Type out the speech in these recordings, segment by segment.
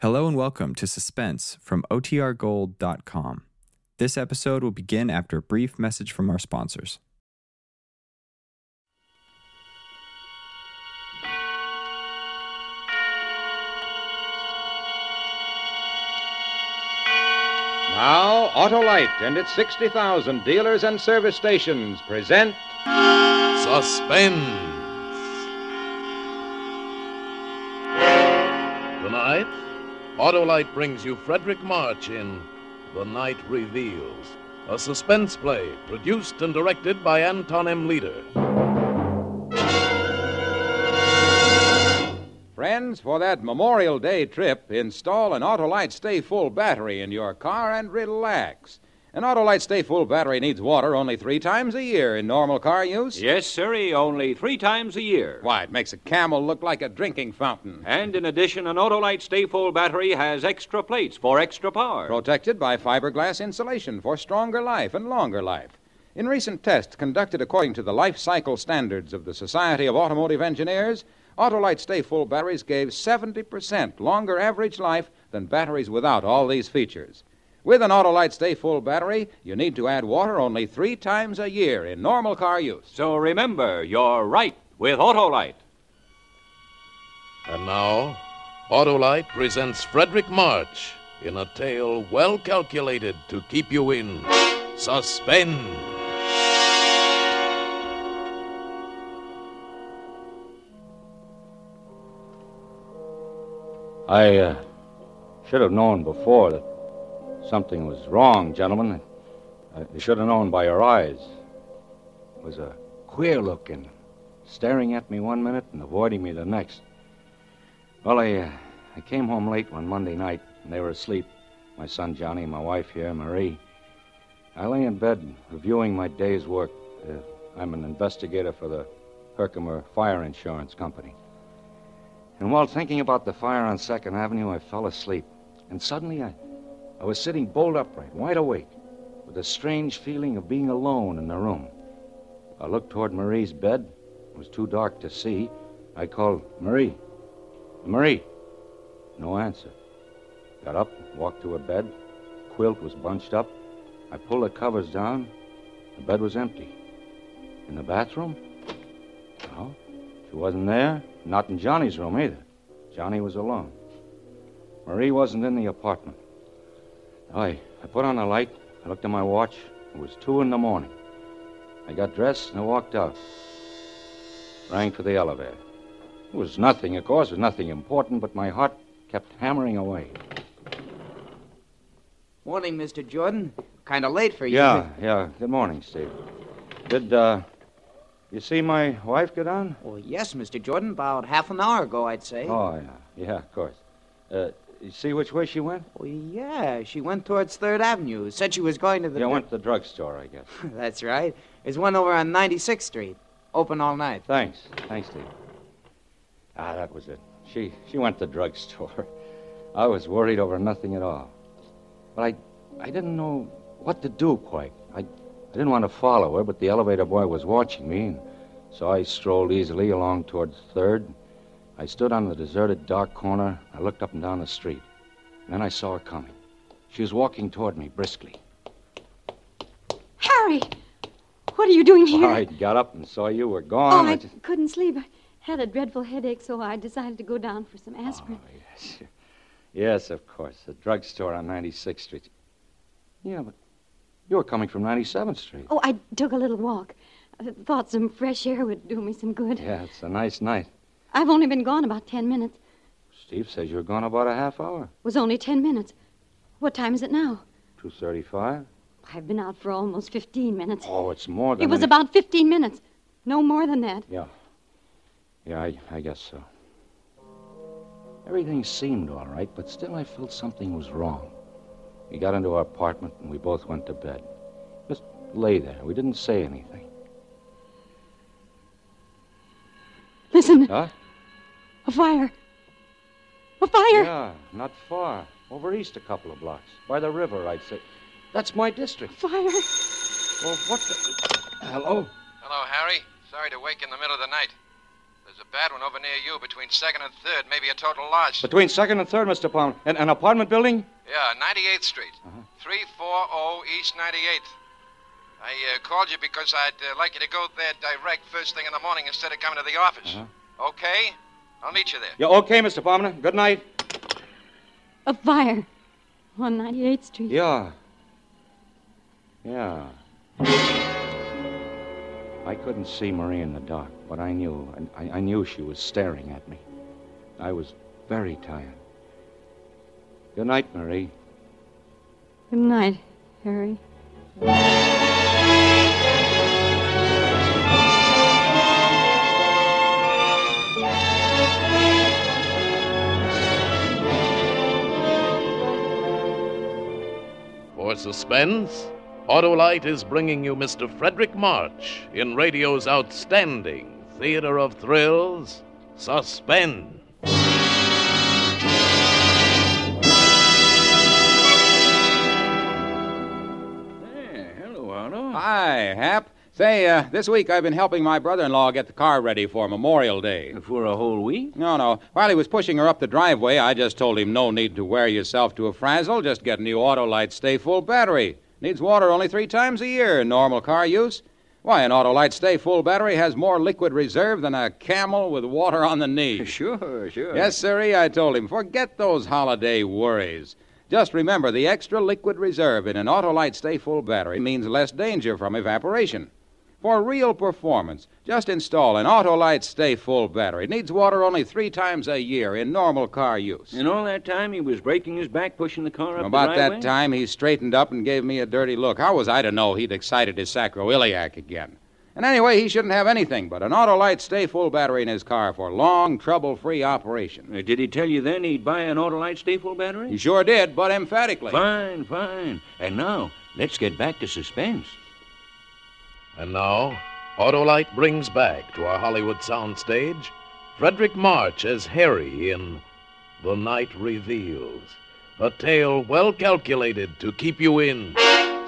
Hello and welcome to Suspense from OTRGold.com. This episode will begin after a brief message from our sponsors. Now, Autolite and its 60,000 dealers and service stations present Suspense. Tonight, Autolite brings you Fredric March in The Night Reveals, a suspense play produced and directed by Anton M. Leader. Friends, for that Memorial Day trip, install an Autolite Stay Full battery in your car and relax. An Autolite Stay Full battery needs water only three times a year in normal car use. Yes, sirree, only three times a year. Why, it makes a camel look like a drinking fountain. And in addition, an Autolite Stay Full battery has extra plates for extra power. Protected by fiberglass insulation for stronger life and longer life. In recent tests conducted according to the life cycle standards of the Society of Automotive Engineers, Autolite Stay Full batteries gave 70% longer average life than batteries without all these features. With an Autolite Stay Full battery, you need to add water only three times a year in normal car use. So remember, you're right with Autolite. And now, Autolite presents Fredric March in a tale well calculated to keep you in suspense. I uh, should have known before that something was wrong, gentlemen. Uh, you should have known by your eyes. It was a queer looking, staring at me one minute and avoiding me the next. Well, I, uh, I came home late one Monday night, and they were asleep. My son Johnny, my wife here, Marie. I lay in bed reviewing my day's work. Uh, I'm an investigator for the Herkimer Fire Insurance Company. And while thinking about the fire on Second Avenue, I fell asleep. And suddenly I, I was sitting bolt upright, wide awake, with a strange feeling of being alone in the room. I looked toward Marie's bed. It was too dark to see. I called, Marie. Marie. No answer. Got up, walked to her bed. Quilt was bunched up. I pulled the covers down. The bed was empty. In the bathroom? No. She wasn't there. Not in Johnny's room either. Johnny was alone. Marie wasn't in the apartment. I, I put on the light. I looked at my watch. It was two in the morning. I got dressed and I walked out. Rang for the elevator. It was nothing, of course. It was nothing important, but my heart kept hammering away. Morning, Mr. Jordan. Kind of late for you. Yeah, yeah. Good morning, Steve. Did, uh, you see my wife get on? Well, yes, Mr. Jordan. About half an hour ago, I'd say. Oh, yeah. Yeah, of course. Uh, you see which way she went? Well, yeah, she went towards Third Avenue. Said she was going to the. Yeah, went to the drugstore, I guess. That's right. There's one over on 96th Street. Open all night. Thanks. Thanks, Steve. Ah, that was it. She she went to the drugstore. I was worried over nothing at all. But I I didn't know what to do quite. I I didn't want to follow her, but the elevator boy was watching me, and so I strolled easily along towards Third. I stood on the deserted dark corner. I looked up and down the street. And then I saw her coming. She was walking toward me briskly. Harry! What are you doing here? I got up and saw you were gone. oh, gone. I just... couldn't sleep. I had a dreadful headache, so I decided to go down for some aspirin. Oh, yes. Yes, of course. The drugstore on 96th Street. Yeah, but you were coming from 97th Street. Oh, I took a little walk. I thought some fresh air would do me some good. Yeah, it's a nice night. I've only been gone about ten minutes. Steve says you were gone about a half hour. It was only ten minutes. What time is it now? 2.35? I've been out for almost 15 minutes. Oh, it's more than it was any- about 15 minutes. No more than that. Yeah. Yeah, I, I guess so. Everything seemed all right, but still I felt something was wrong. We got into our apartment and we both went to bed. Just lay there. We didn't say anything. Listen, Huh? A fire. A fire! Yeah, not far. Over east a couple of blocks. By the river, I'd say. That's my district. Fire! Well, what the... Hello? Hello, Harry. Sorry to wake you in the middle of the night. There's a bad one over near you between second and third, maybe a total loss. Between second and third, Mr. Palmer. An, an apartment building? Yeah, 98th Street. 340 East 98th. I uh, called you because I'd uh, like you to go there direct first thing in the morning instead of coming to the office. Okay? I'll meet you there. Yeah, okay, Mr. Palmer. Good night. A fire on 98th Street. Yeah. Yeah. I couldn't see Marie in the dark, but I knew. I, I knew she was staring at me. I was very tired. Good night, Marie. Good night, Harry. Suspense, Autolite is bringing you Mr. Fredric March in radio's outstanding theater of thrills, Suspense. hello, Otto. Hi, Hap. Say, uh, this week I've been helping my brother-in-law get the car ready for Memorial Day. For a whole week? No, no. While he was pushing her up the driveway, I just told him no need to wear yourself to a frazzle. Just get a new Autolite Stay Full battery. Needs water only three times a year in normal car use. Why, an Autolite Stay Full battery has more liquid reserve than a camel with water on the knee. Sure, sure. Yes, sirree, I told him. Forget those holiday worries. Just remember the extra liquid reserve in an Autolite Stay Full battery means less danger from evaporation. For real performance, just install an Autolite Stay Full battery. It Needs water only three times a year in normal car use. And all that time he was breaking his back, pushing the car up About the driveway? that time, he straightened up and gave me a dirty look. How was I to know he'd excited his sacroiliac again? And anyway, he shouldn't have anything but an Autolite Stay Full battery in his car for long, trouble-free operation. Uh, Did he tell you then he'd buy an Autolite Stay Full battery? He sure did, but emphatically. Fine, fine. And now, let's get back to suspense. And now, Autolite brings back to our Hollywood soundstage Fredric March as Harry in The Night Reveals, a tale well calculated to keep you in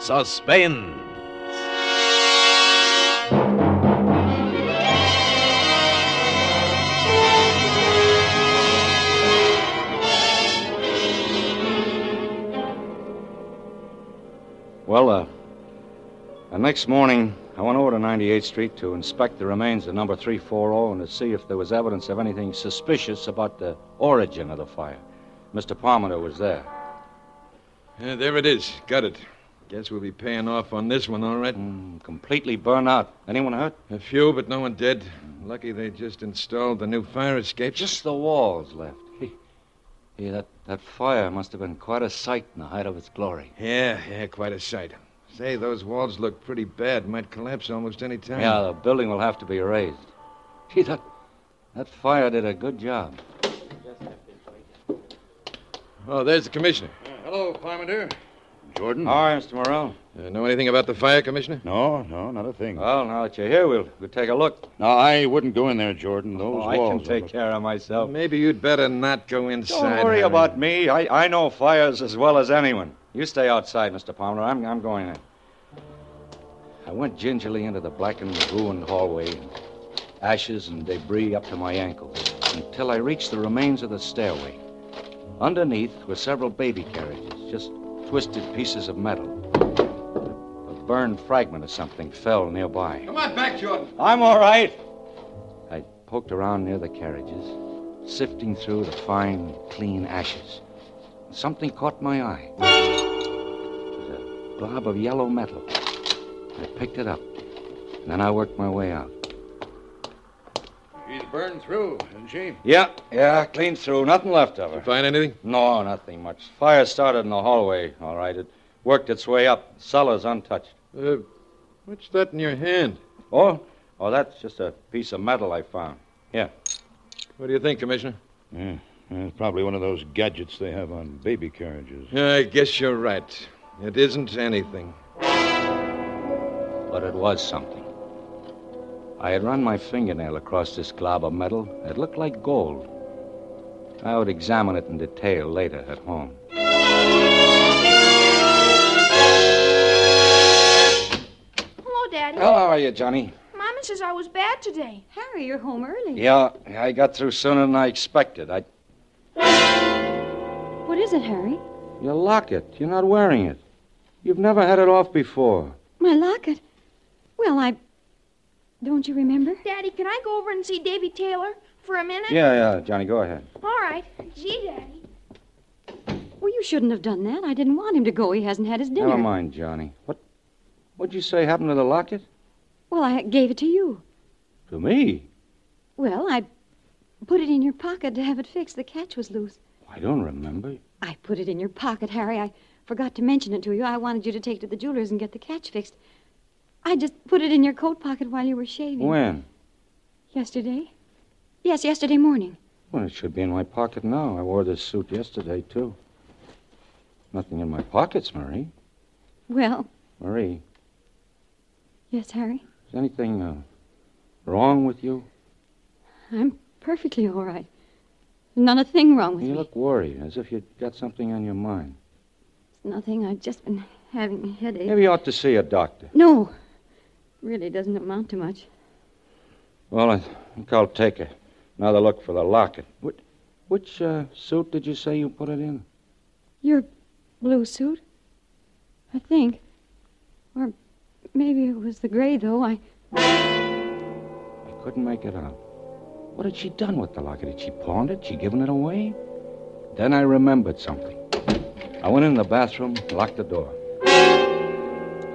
suspense. Well, uh, the next morning, I went over to 98th Street to inspect the remains of number 340 and to see if there was evidence of anything suspicious about the origin of the fire. Mr. Palmer was there. Yeah, there it is. Got it. Guess we'll be paying off on this one, all right. Mm, completely burned out. Anyone hurt? A few, but no one dead. Lucky they just installed the new fire escape. Just the walls left. Yeah, that, that fire must have been quite a sight in the height of its glory. Yeah, yeah, quite a sight. Say, those walls look pretty bad. Might collapse almost any time. Yeah, the building will have to be razed. Gee, that, that fire did a good job. Oh, there's the commissioner. hello, Parmenter. Jordan? Hi, Mr. Morrell. Uh, know anything about the fire, Commissioner? No, no, not a thing. Well, now that you're here, we'll, we'll take a look. No, I wouldn't go in there, Jordan. Those Oh, I walls. can take care of myself. Maybe you'd better not go inside. Don't worry Harry. about me. I, I know fires as well as anyone. You stay outside, Mr. Palmer. I'm, I'm going in. I went gingerly into the blackened, ruined hallway, ashes and debris up to my ankles, until I reached the remains of the stairway. Underneath were several baby carriages, just twisted pieces of metal. A burned fragment of something fell nearby. Come on back, Jordan. I'm all right. I poked around near the carriages, sifting through the fine, clean ashes. Something caught my eye. It was a blob of yellow metal. I picked it up, and then I worked my way out. She's burned through, isn't she? Yeah, yeah, clean through. Nothing left of her. Find anything? No, nothing much. Fire started in the hallway, all right. It worked its way up. Cellar's untouched. Uh, what's that in your hand? Oh, oh, that's just a piece of metal I found. Here. What do you think, Commissioner? Yeah, yeah, it's probably one of those gadgets they have on baby carriages. I guess you're right. It isn't anything. But it was something. I had run my fingernail across this glob of metal. It looked like gold. I would examine it in detail later at home. Hello, Daddy. Well, how are you, Johnny? Mama says I was bad today. Harry, you're home early. Yeah, I got through sooner than I expected. I. What is it, Harry? Your locket. You're not wearing it. You've never had it off before. My locket. Well, I. Don't you remember? Daddy, can I go over and see Davy Taylor for a minute? Yeah, yeah, Johnny, go ahead. All right. Gee, Daddy. Well, you shouldn't have done that. I didn't want him to go. He hasn't had his dinner. Never mind, Johnny. What? What'd you say happened to the locket? Well, I gave it to you. To me? Well, I put it in your pocket to have it fixed. The catch was loose. I don't remember. I put it in your pocket, Harry. I forgot to mention it to you. I wanted you to take to the jeweler's and get the catch fixed. I just put it in your coat pocket while you were shaving. When? Yesterday? Yes, yesterday morning. Well, it should be in my pocket now. I wore this suit yesterday, too. Nothing in my pockets, Marie. Well, Marie, yes, Harry. is anything uh, wrong with you? I'm perfectly all right. Not a thing wrong with You me. You look worried, as if you'd got something on your mind. Nothing. I've just been having a headache. Maybe you ought to see a doctor. No. Really doesn't amount to much. Well, I think I'll take a, another look for the locket. Which, which uh, suit did you say you put it in? Your blue suit? I think. Or maybe it was the gray, though. I. I couldn't make it out. What had she done with the locket? Had she pawned it? She given it away? Then I remembered something. I went in the bathroom, locked the door.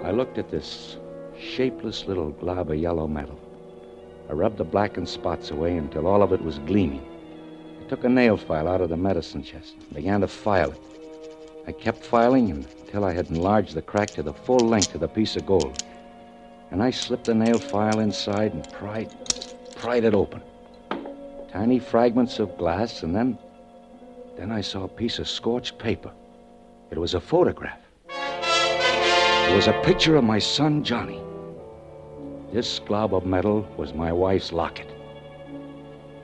I looked at this shapeless little glob of yellow metal. I rubbed the blackened spots away until all of it was gleaming. I took a nail file out of the medicine chest and began to file it. I kept filing until I had enlarged the crack to the full length of the piece of gold. And I slipped the nail file inside and pried, pried it open. Tiny fragments of glass, and then, then I saw a piece of scorched paper. It was a photograph. It was a picture of my son, Johnny. This glob of metal was my wife's locket.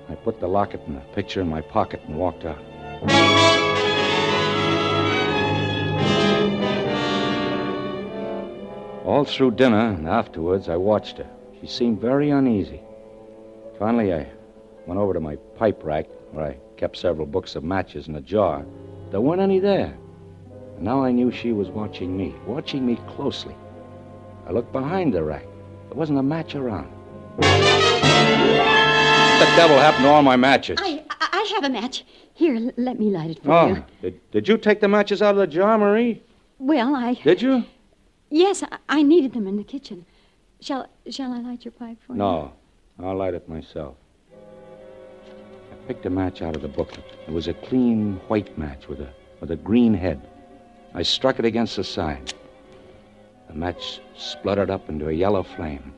I put the locket and the picture in my pocket and walked out. All through dinner and afterwards, I watched her. She seemed very uneasy. Finally, I went over to my pipe rack where I kept several books of matches in a jar. There weren't any there. And now I knew she was watching me, watching me closely. I looked behind the rack. There wasn't a match around. What the devil happened to all my matches? I, I have a match. Here, l- let me light it for Oh, you. did, did you take the matches out of the jar, Marie? Well, I. Did you? Yes, I, I needed them in the kitchen. Shall Shall I light your pipe for you? No, I'll light it myself. I picked a match out of the booklet. It was a clean white match with a with a green head. I struck it against the side. The match spluttered up into a yellow flame,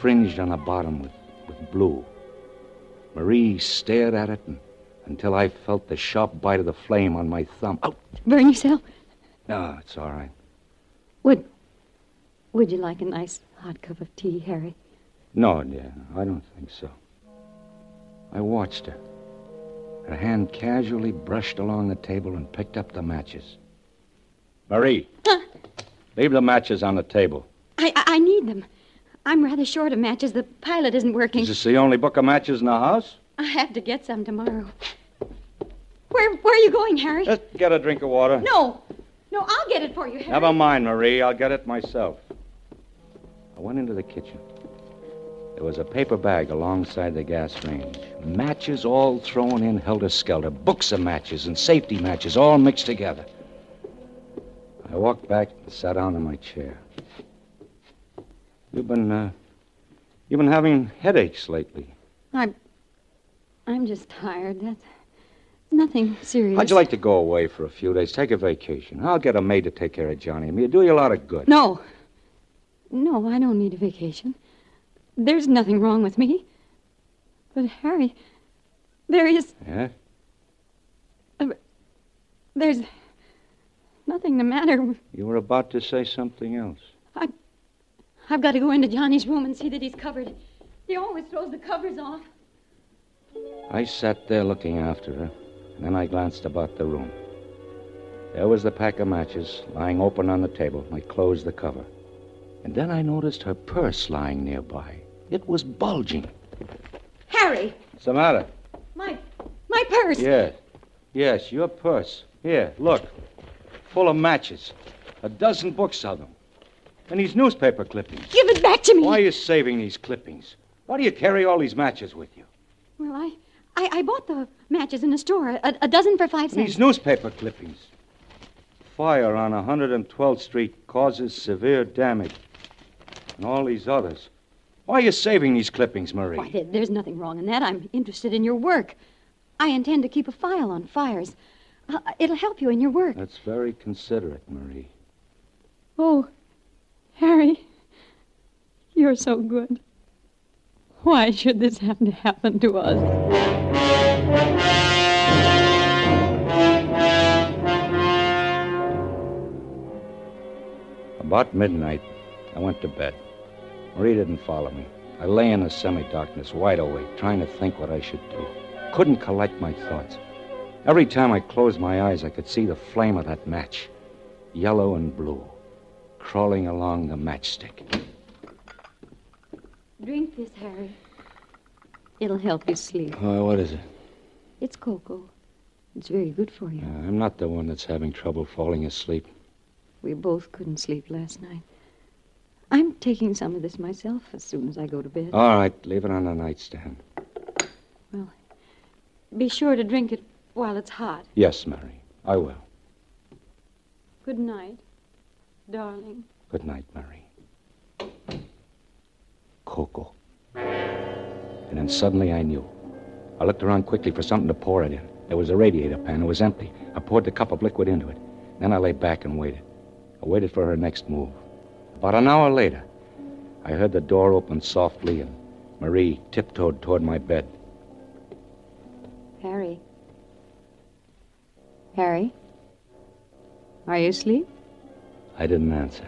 fringed on the bottom with, with blue. Marie stared at it and, until I felt the sharp bite of the flame on my thumb. Oh, Out! Burn yourself? No, it's all right. Would Would you like a nice hot cup of tea, Harry? No, dear, I don't think so. I watched her. Her hand casually brushed along the table and picked up the matches. Marie, leave the matches on the table. I, I I need them. I'm rather short of matches. The pilot isn't working. Is this the only book of matches in the house? I have to get some tomorrow. Where Where are you going, Harry? Just get a drink of water. No, no, I'll get it for you, Harry. Never mind, Marie. I'll get it myself. I went into the kitchen. There was a paper bag alongside the gas range. Matches all thrown in helter skelter. Books of matches and safety matches all mixed together. I walked back and sat down in my chair. You've been, uh, you've been having headaches lately. I'm I'm just tired. That's nothing serious. How'd you like to go away for a few days? Take a vacation. I'll get a maid to take care of Johnny and me. It'll do you a lot of good. No. No, I don't need a vacation. There's nothing wrong with me. But Harry, there is Yeah? there's nothing the matter. You were about to say something else. I, I've got to go into Johnny's room and see that he's covered. He always throws the covers off. I sat there looking after her, and then I glanced about the room. There was the pack of matches lying open on the table. I closed the cover. And then I noticed her purse lying nearby. It was bulging. Harry, What's the matter? my my purse. Yes. Yes, your purse. Here, look. Full of matches. A dozen books of them. And these newspaper clippings. Give it back to me. Why are you saving these clippings? Why do you carry all these matches with you? Well, I, I, I bought the matches in the store, a, a dozen for five cents. These newspaper clippings. Fire on 112th Street causes severe damage. And all these others. Why are you saving these clippings, Marie? Why, there, there's nothing wrong in that. I'm interested in your work. I intend to keep a file on fires. Uh, it'll help you in your work. That's very considerate, Marie. Oh, Harry, you're so good. Why should this have to happen to us? About midnight, I went to bed. Marie didn't follow me. I lay in the semi-darkness, wide awake, trying to think what I should do. Couldn't collect my thoughts. Every time I closed my eyes, I could see the flame of that match, yellow and blue, crawling along the matchstick. Drink this, Harry. It'll help you sleep. Oh, what is it? It's cocoa. It's very good for you. Uh, I'm not the one that's having trouble falling asleep. We both couldn't sleep last night. I'm taking some of this myself as soon as I go to bed. All right, leave it on the nightstand. Well, be sure to drink it while it's hot. Yes, Mary, I will. Good night, darling. Good night, Mary. Coco. And then suddenly I knew. I looked around quickly for something to pour it in. There was a radiator pan. It was empty. I poured the cup of liquid into it. Then I lay back and waited. I waited for her next move. About an hour later, I heard the door open softly and Marie tiptoed toward my bed. Harry. Harry? Are you asleep? I didn't answer,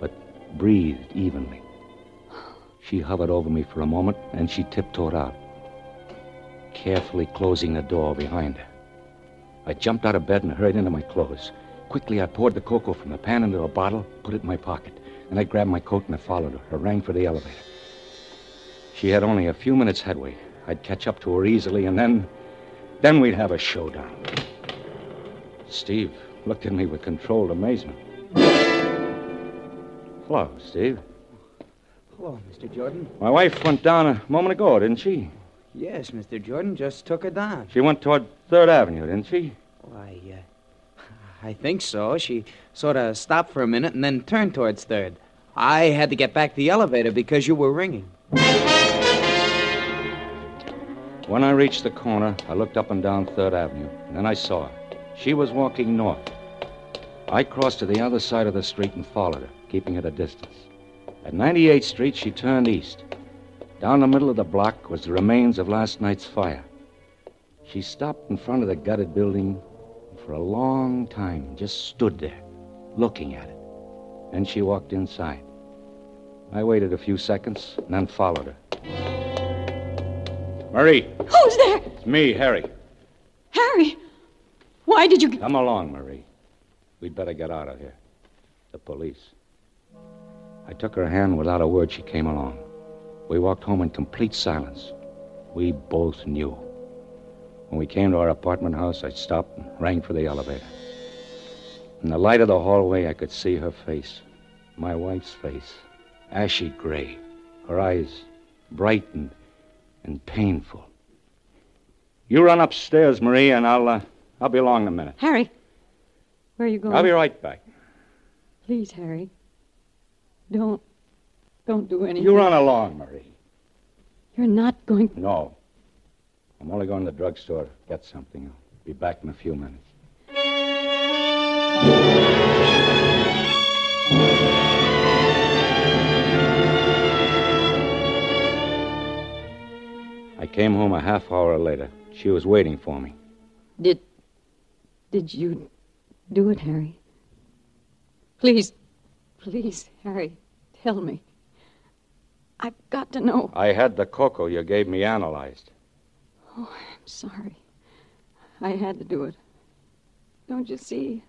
but breathed evenly. She hovered over me for a moment, and she tiptoed out, carefully closing the door behind her. I jumped out of bed and hurried into my clothes. Quickly, I poured the cocoa from the pan into a bottle, put it in my pocket. Then I grabbed my coat and I followed her. I rang for the elevator. She had only a few minutes headway. I'd catch up to her easily, and then. then we'd have a showdown. Steve looked at me with controlled amazement. Hello, Steve. Hello, Mr. Jordan. My wife went down a moment ago, didn't she? Yes, Mr. Jordan just took her down. She went toward Third Avenue, didn't she? Why, uh, I think so. She sort of stopped for a minute and then turned towards Third. I had to get back to the elevator because you were ringing. When I reached the corner, I looked up and down Third Avenue, and then I saw her. She was walking north. I crossed to the other side of the street and followed her, keeping at a distance. At 98th Street, she turned east. Down the middle of the block was the remains of last night's fire. She stopped in front of the gutted building and for a long time, just stood there, looking at it. Then she walked inside. I waited a few seconds and then followed her. Marie, Who's there? it's me, Harry. Harry! Why did you. Come along, Marie. We'd better get out of here. The police. I took her hand without a word. She came along. We walked home in complete silence. We both knew. When we came to our apartment house, I stopped and rang for the elevator. In the light of the hallway, I could see her face. My wife's face. Ashy gray. Her eyes bright and, and painful. You run upstairs, Marie, and I'll, uh, I'll be along in a minute. Harry, where are you going? I'll be right back. Please, Harry. Don't. Don't do anything. You run along, Marie. You're not going. No. I'm only going to the drugstore to get something. I'll be back in a few minutes. I came home a half hour later. She was waiting for me. Did. Did you do it, Harry? Please. Please, Harry, tell me. I've got to know. I had the cocoa you gave me analyzed. Oh, I'm sorry. I had to do it. Don't you see?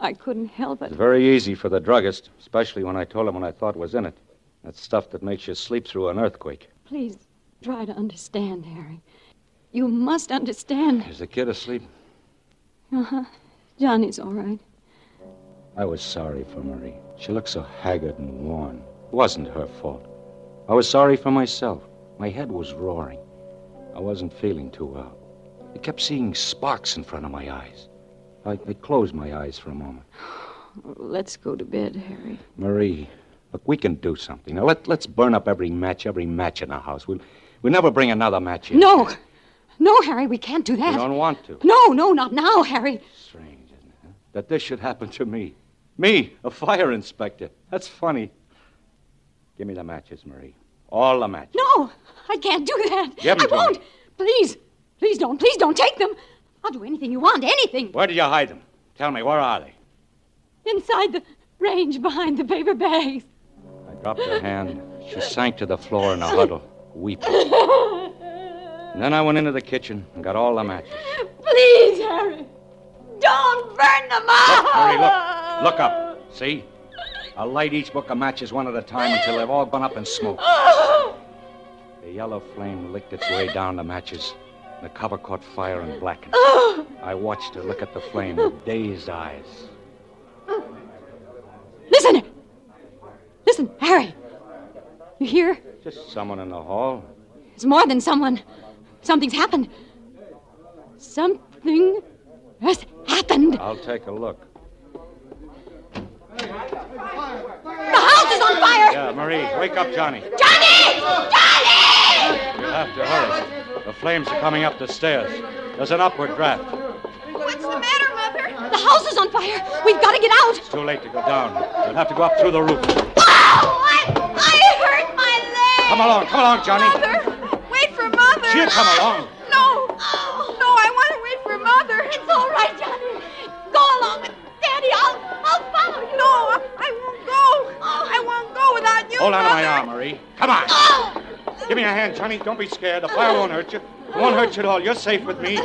I couldn't help it. It's very easy for the druggist, especially when I told him what I thought was in it. That stuff that makes you sleep through an earthquake. Please try to understand, Harry. You must understand. Is the kid asleep? Uh huh. Johnny's all right. I was sorry for Marie. She looked so haggard and worn. It wasn't her fault. I was sorry for myself. My head was roaring. I wasn't feeling too well. I kept seeing sparks in front of my eyes. I, I closed my eyes for a moment. Let's go to bed, Harry. Marie, look, we can do something. Now, let, let's burn up every match, every match in the house. We'll, we'll never bring another match in. No! No, Harry, we can't do that. We don't want to. No, no, not now, Harry. Strange, isn't it? huh? That this should happen to me. Me, a fire inspector. That's funny. Give me the matches, Marie. All the matches. No, I can't do that. Give 'em I won't. me. Please, please don't. Please don't take them. I'll do anything you want, anything. Where did you hide them? Tell me, where are they? Inside the range behind the paper bags. I dropped her hand. She sank to the floor in a huddle, weeping. And then I went into the kitchen and got all the matches. Please, Harry. Don't burn them out. Marie, look. Look up. See? I'll light each book of matches one at a time until they've all gone up in smoke. Oh. The yellow flame licked its way down the matches. The cover caught fire and blackened. Oh. I watched her look at the flame with dazed eyes. Listen. Listen, Harry. You hear? Just someone in the hall. It's more than someone. Something's happened. Something has happened. I'll take a look. The house is on fire. Yeah, Marie, wake up Johnny. Johnny! Johnny! You'll have to hurry. The flames are coming up the stairs. There's an upward draft. What's the matter, Mother? The house is on fire. We've got to get out. It's too late to go down. You'll have to go up through the roof. Oh, I, I hurt my leg. Come along, come along, Johnny. Mother, wait for Mother. She'll come along. No, no, I want to wait for Mother. It's all right, Johnny. Go along with Daddy. I'll, I'll follow you. No, I won't go. I won't go without you, Hold on to my Mother. arm, Marie. Come on. Give me a hand, Johnny. Don't be scared. The fire won't hurt you. It won't hurt you at all. You're safe with me.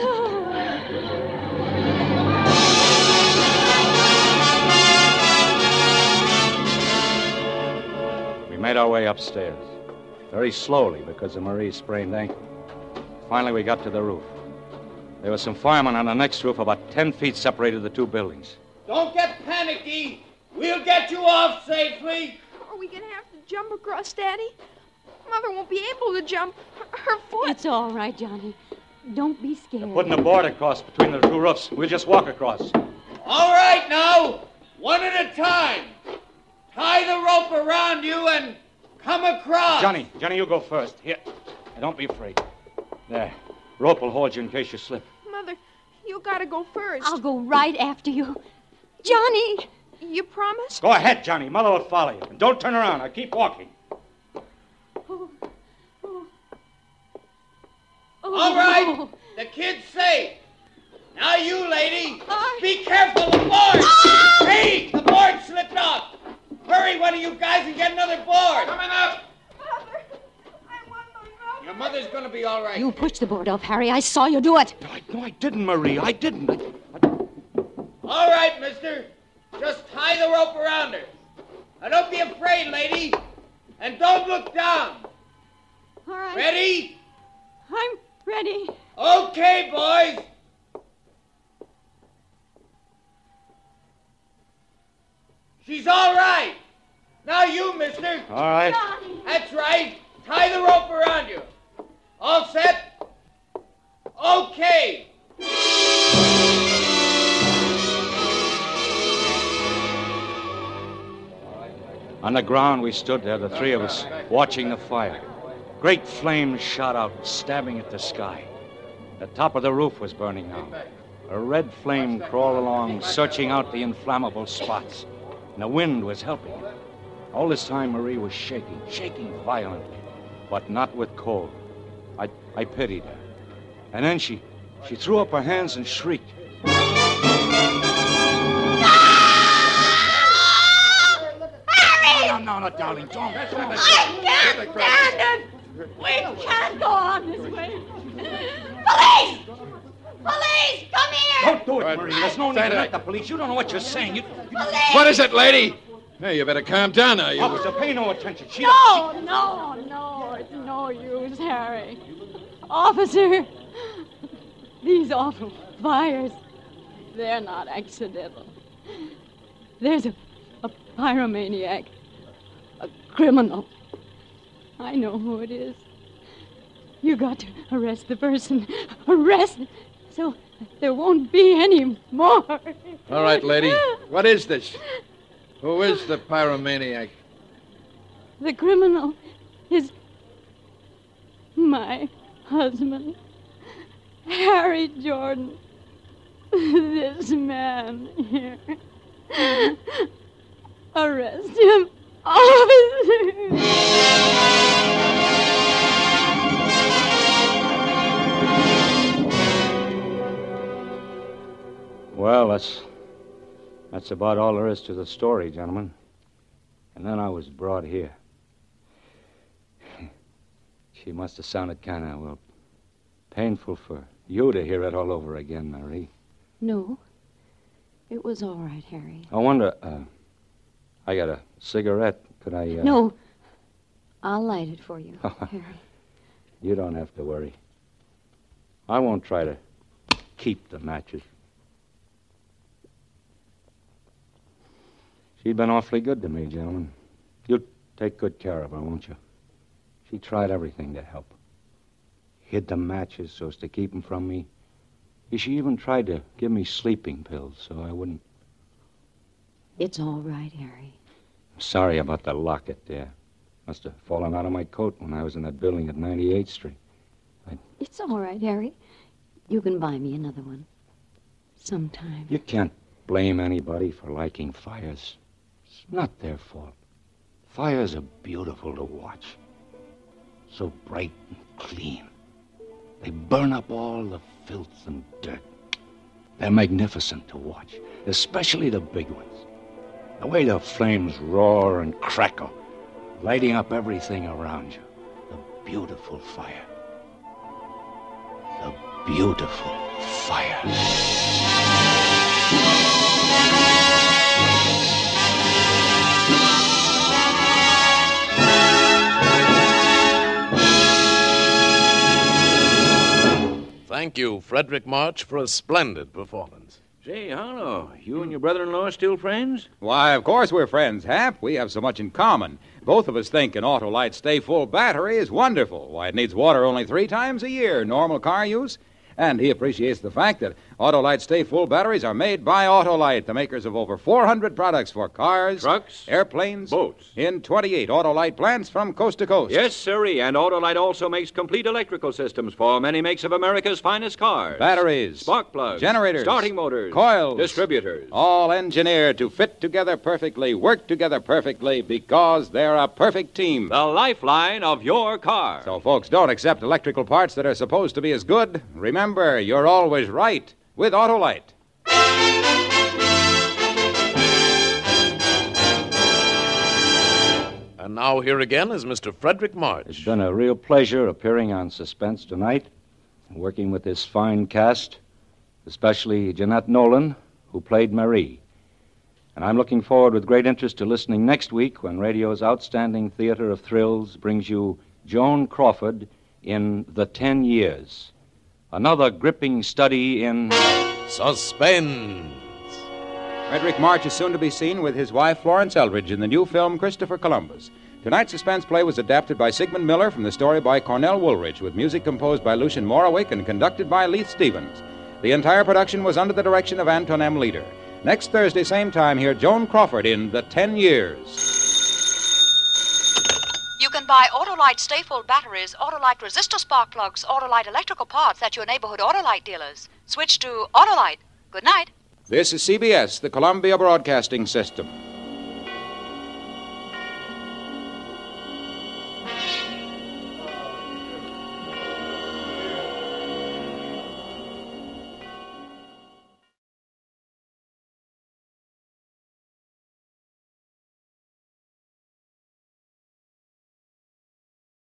We made our way upstairs, very slowly because of Marie's sprained ankle. Finally, we got to the roof. There were some firemen on the next roof, about 10 feet separated the two buildings. Don't get panicky. We'll get you off safely. Are we gonna have to jump across, Daddy? Mother won't be able to jump. Her foot. It's all right, Johnny. Don't be scared. Putting a board across between the two roofs. We'll just walk across. All right, now, one at a time. Tie the rope around you and come across. Johnny, Johnny, you go first. Here. Now, don't be afraid. There. Rope will hold you in case you slip. Mother, you gotta go first. I'll go right after you. Johnny! You promise? Go ahead, Johnny. Mother will follow you. And don't turn around. Now keep walking. All right, the kid's safe. Now you, lady, be careful. The board. Hey, the board slipped off. Hurry, one of you guys, and get another board. Coming up. Your mother's gonna be all right. You pushed the board off, Harry. I saw you do it. No, I didn't, Marie. I didn't. I... All right, mister. Just tie the rope around her. Now don't be afraid, lady. And don't look down. All right. Ready? I'm ready. Okay, boys. She's all right. Now you, mister. All right. That's right. Tie the rope around you. All set? Okay. On the ground, we stood there, the three of us, watching the fire. Great flames shot out, stabbing at the sky. The top of the roof was burning now. A red flame crawled along, searching out the inflammable spots. And the wind was helping. All this time, Marie was shaking, shaking violently, but not with cold. I, I pitied her. And then she, she threw up her hands and shrieked. Harry! No, no, no, darling, don't. I can't stand it! We can't go on this way. Police! Police, come here! Don't do it, Marie. There's no need to let the police. You don't know what you're saying. You, What is it, lady? Hey, you better calm down now, you. Officer, pay no attention. She No, no, no. It's no use, Harry. Officer, these awful fires, they're not accidental. There's a, a pyromaniac, a criminal. I know who it is. You got to arrest the person. Arrest so there won't be any more. All right, lady. What is this? Who is the pyromaniac? The criminal is my husband, Harry Jordan. This man here. Arrest him, Well, that's that's about all there is to the story, gentlemen. And then I was brought here. She must have sounded kind of, well, painful for you to hear it all over again, Marie. No. It was all right, Harry. I wonder, uh, I got a cigarette. Could I, uh... No. I'll light it for you, Harry. You don't have to worry. I won't try to keep the matches. She'd been awfully good to me, gentlemen. You'll take good care of her, won't you? She tried everything to help. Hid the matches so as to keep 'em from me. She even tried to give me sleeping pills so I wouldn't. It's all right, Harry. I'm sorry about the locket there. Must have fallen out of my coat when I was in that building at 98th Street. It's all right, Harry. You can buy me another one. Sometime. You can't blame anybody for liking fires. It's not their fault. Fires are beautiful to watch. So bright and clean. They burn up all the filth and dirt. They're magnificent to watch, especially the big ones. The way the flames roar and crackle, lighting up everything around you. The beautiful fire. The beautiful fire. Thank you, Fredric March, for a splendid performance. Say, Harlow, you and your brother-in-law are still friends? Why, of course we're friends, Hap. We have so much in common. Both of us think an Autolite Stay Full battery is wonderful. Why, it needs water only three times a year, normal car use. And he appreciates the fact that Autolite Stay Full batteries are made by Autolite, the makers of over 400 products for cars, trucks, airplanes, boats. in 28 Autolite plants from coast to coast. Yes, sirree. And Autolite also makes complete electrical systems for many makes of America's finest cars. Batteries, spark plugs, generators, starting motors, coils, distributors. all engineered to fit together perfectly, work together perfectly, because they're a perfect team. The lifeline of your car. So, folks, don't accept electrical parts that are supposed to be as good. Remember, you're always right with Autolite. And now here again is Mr. Fredric March. It's been a real pleasure appearing on Suspense tonight, working with this fine cast, especially Jeanette Nolan, who played Marie. And I'm looking forward with great interest to listening next week when radio's outstanding theater of thrills brings you Joan Crawford in The Ten Years. Another gripping study in Suspense. Fredric March is soon to be seen with his wife Florence Eldridge in the new film Christopher Columbus. Tonight's suspense play was adapted by Sigmund Miller from the story by Cornell Woolrich, with music composed by Lucien Moraweck and conducted by Leith Stevens. The entire production was under the direction of Anton M. Leader. Next Thursday, same time, hear Joan Crawford in The Ten Years. Can buy Autolite Stay Full batteries, Autolite resistor spark plugs, Autolite electrical parts at your neighborhood Autolite dealers. Switch to Autolite. Good night. This is CBS, the Columbia Broadcasting System.